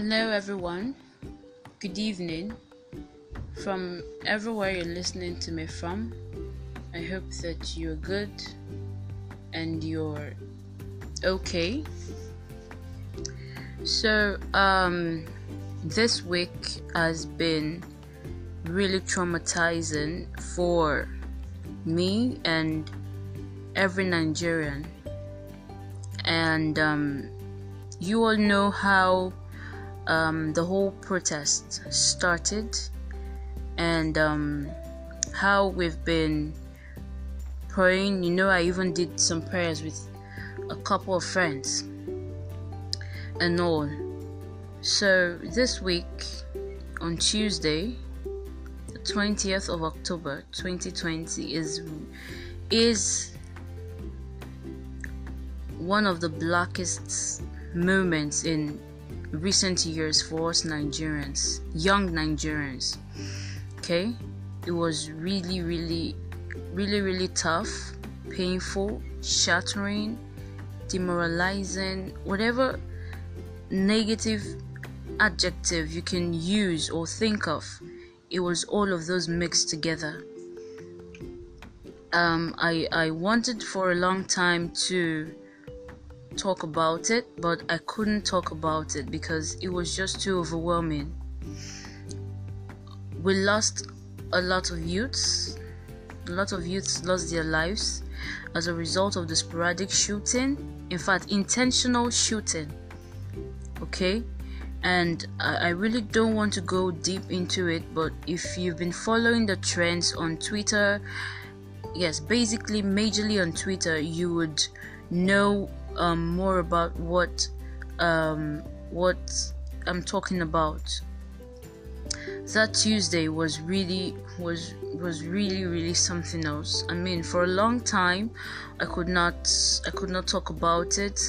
Hello, everyone. Good evening. From everywhere you're listening to me from, I hope that you're good and you're okay. So, um, this week has been really traumatizing for me and every Nigerian. And um, you all know how um, the whole protest started and um, how we've been praying. You know, I even did some prayers with a couple of friends and all. So, this week on Tuesday, the 20th of October 2020, is is one of the blackest moments in recent years for us Nigerians, young Nigerians. Okay, it was really, really, really, really tough, painful, shattering, demoralizing, whatever negative adjective you can use or think of. It was all of those mixed together. Um, I I wanted for a long time to talk about it, but I couldn't talk about it because it was just too overwhelming. We lost a lot of youths. A lot of youths lost their lives as a result of the sporadic shooting, in fact, intentional shooting. Okay, and I, really don't want to go deep into it, but if you've been following the trends on Twitter, yes, basically, majorly on Twitter, you would know um, more about what um, what I'm talking about. That Tuesday was really was was really really something else. I mean, for a long time, I could not I could not talk about it.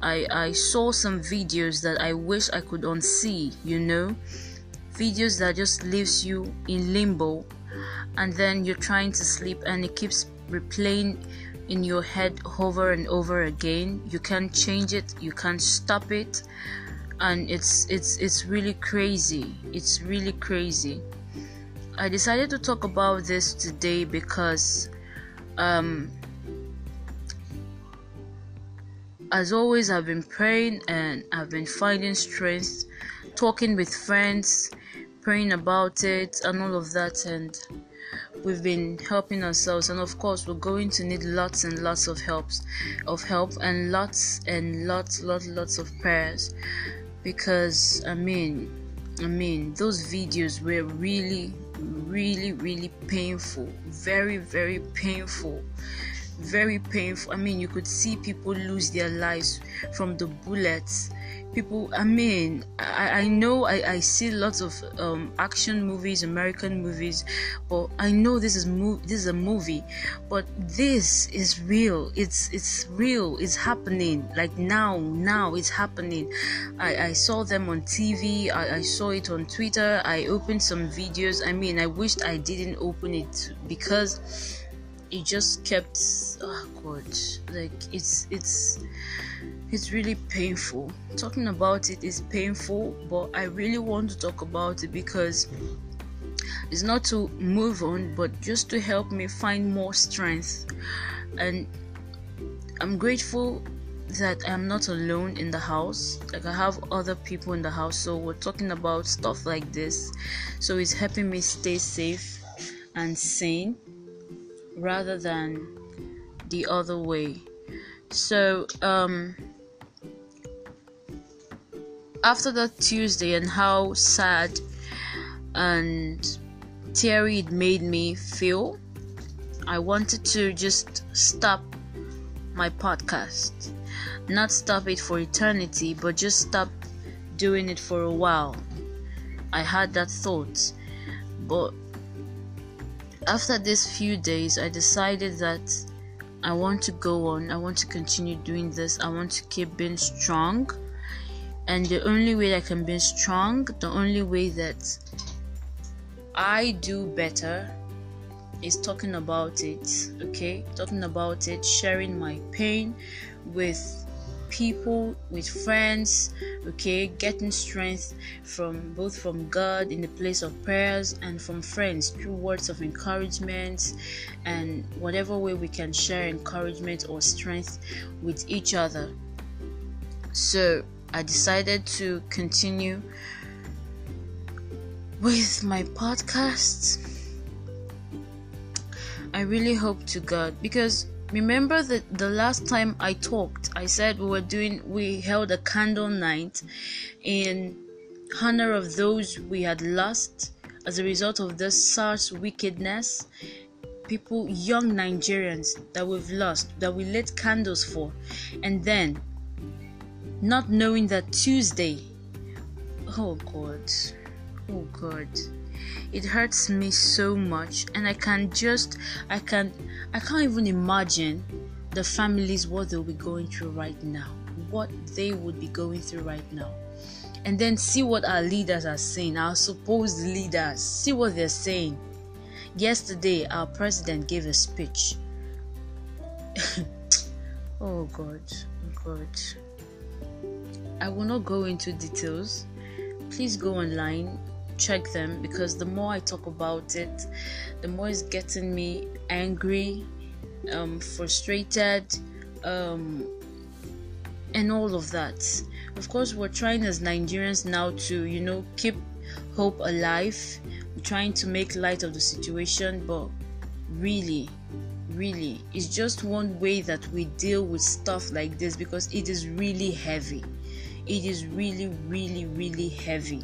I I saw some videos that I wish I could unsee. You know, videos that just leaves you in limbo, and then you're trying to sleep and it keeps replaying in your head over and over again. You can't change it. You can't stop it. And it's it's it's really crazy. It's really crazy. I decided to talk about this today because um as always i've been praying and i've been finding strength talking with friends praying about it and all of that. And we've been helping ourselves and of course we're going to need lots and lots of helps of help and lots and lots lots lots of prayers. Because i mean i mean those videos were really really really painful very very painful very painful. I mean you could see people lose their lives from the bullets. People i mean i, I know I, I see lots of um, action movies american movies but i know this is mo- this is a movie. But this is real. It's it's real. It's happening. Like now now it's happening. I, I saw them on tv I, I saw it on twitter. I opened some videos. I mean i wished i didn't open it because it just kept oh god like it's it's it's really painful. Talking about it is painful, but I really want to talk about it because it's not to move on, but just to help me find more strength. And I'm grateful that I'm not alone in the house. Like I have other people in the house, so we're talking about stuff like this. So it's helping me stay safe and sane rather than the other way. So um after that Tuesday and how sad and teary it made me feel, I wanted to just stop my podcast. Not stop it for eternity, but just stop doing it for a while. I had that thought. But after these few days, I decided that I want to go on. I want to continue doing this. I want to keep being strong and the only way I can be strong, the only way that I do better is talking about it, okay? Talking about it, sharing my pain with people, with friends, okay, getting strength from both from God in the place of prayers and from friends through words of encouragement and whatever way we can share encouragement or strength with each other. So I decided to continue with my podcast. I really hope to God because remember that the last time I talked, I said we were doing, we held a candle night in honor of those we had lost as a result of this SARS wickedness. People, young Nigerians that we've lost, that we lit candles for, and then not knowing that Tuesday, oh God, oh God it hurts me so much and i can just i can i can't even imagine the families what they'll be going through right now what they would be going through right now. And then see what our leaders are saying our supposed leaders see what they're saying. Yesterday our president gave a speech. Oh god oh god. I will not go into details. Please go online check them because the more I talk about it, the more it's getting me angry, um, frustrated, um, and all of that. Of course, we're trying as Nigerians now to, you know, keep hope alive. We're trying to make light of the situation, but really, really, it's just one way that we deal with stuff like this because it is really heavy. It is really, really, really heavy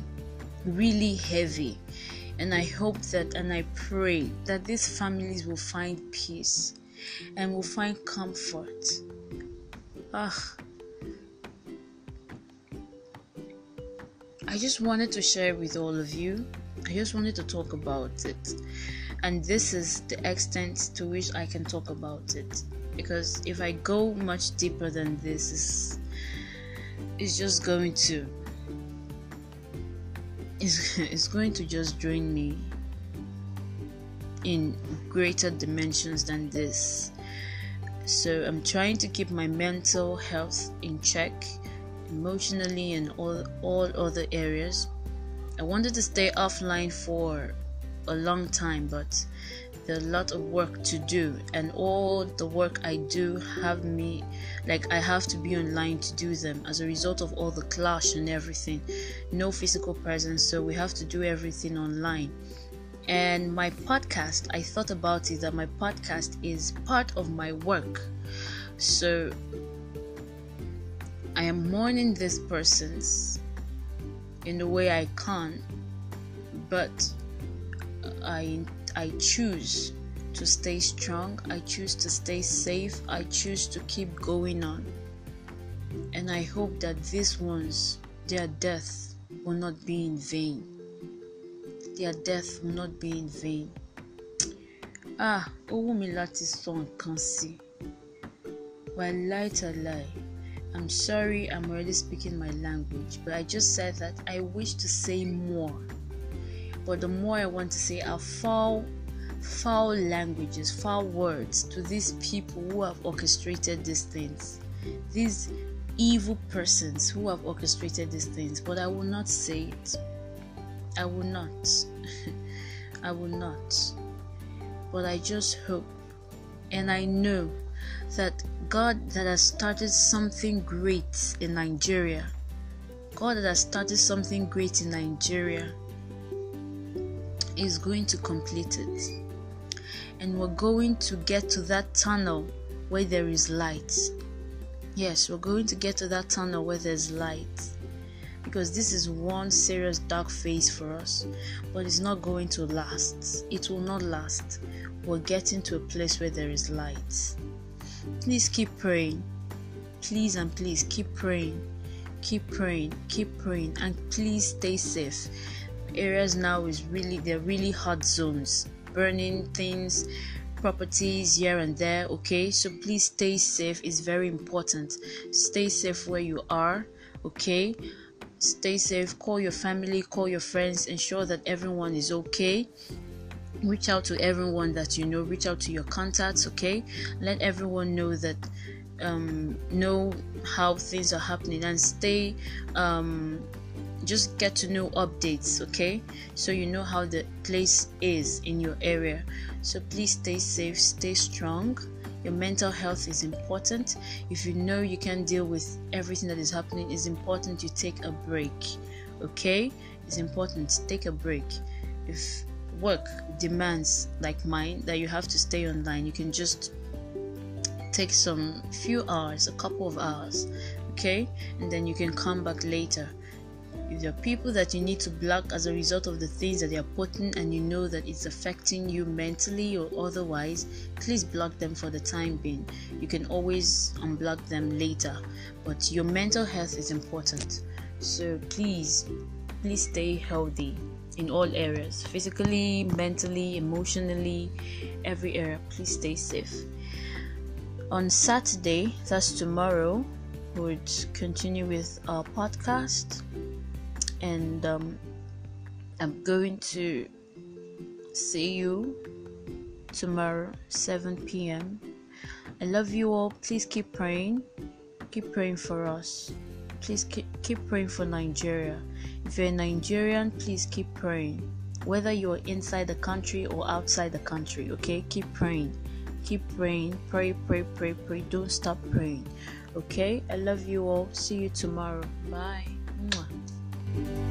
really heavy. And I hope that and I pray that these families will find peace and will find comfort. Ah. I just wanted to share with all of you. I just wanted to talk about it. And this is the extent to which I can talk about it. Because if I go much deeper than this, it's, it's just going to is is going to just drain me in greater dimensions than this. So I'm trying to keep my mental health in check, emotionally and all all other areas. I wanted to stay offline for a long time, but there's a lot of work to do and all the work i do have me like i have to be online to do them as a result of all the clash and everything. No physical presence so we have to do everything online. And my podcast i thought about it that my podcast is part of my work. So i am mourning this person's in the way i can but i I choose to stay strong. I choose to stay safe. I choose to keep going on. And I hope that these ones, their death will not be in vain. Their death will not be in vain. Ah, ó mí láti sọ nǹkan sí. Tàláì. I'm sorry I'm already speaking my language, but I just said that I wish to say more. But the more I want to say are foul, foul languages, foul words to these people who have orchestrated these things, these evil persons who have orchestrated these things. But I will not say it. I will not. I will not. But I just hope and I know that God that has started something great in Nigeria, God that has started something great in Nigeria is going to complete it. And we're going to get to that tunnel where there is light. Yes, we're going to get to that tunnel where there's light. Because this is one serious dark phase for us, but it's not going to last. It will not last. We're getting to a place where there is light. Please keep praying. Please and please keep praying. Keep praying. Keep praying. And please stay safe areas now is really they're really hot zones. Burning things properties here and there okay? So please stay safe. It's very important. Stay safe where you are okay? Stay safe. Call your family call your friends. Ensure that everyone is okay. Reach out to everyone that you know. Reach out to your contacts okay? Let everyone know that um, know how things are happening and stay um, just get to know updates okay? So you know how the place is in your area. So please stay safe stay strong. Your mental health is important. If you know you can deal with everything that is happening it's important you take a break okay? It's important to take a break. If work demands like mine that you have to stay online you can just take some few hours a couple of hours okay? And then you can come back later if there are people that you need to block as a result of the things that they are putting and you know that it's affecting you mentally or otherwise, please block them for the time being. You can always unblock them later, but your mental health is important. So please, please stay healthy in all areas physically, mentally, emotionally, every area. Please stay safe. On Saturday, that's tomorrow, we would continue with our podcast and um, I'm going to see you tomorrow 7 p.m. I love you all. Please keep praying. Keep praying for us. Please keep, keep praying for Nigeria. If you're a Nigerian, please keep praying. Whether you're inside the country or outside the country, okay? Keep praying. Keep praying. Pray, pray, pray, pray. Don't stop praying. Okay? I love you all. See you tomorrow. Bye. Thank you.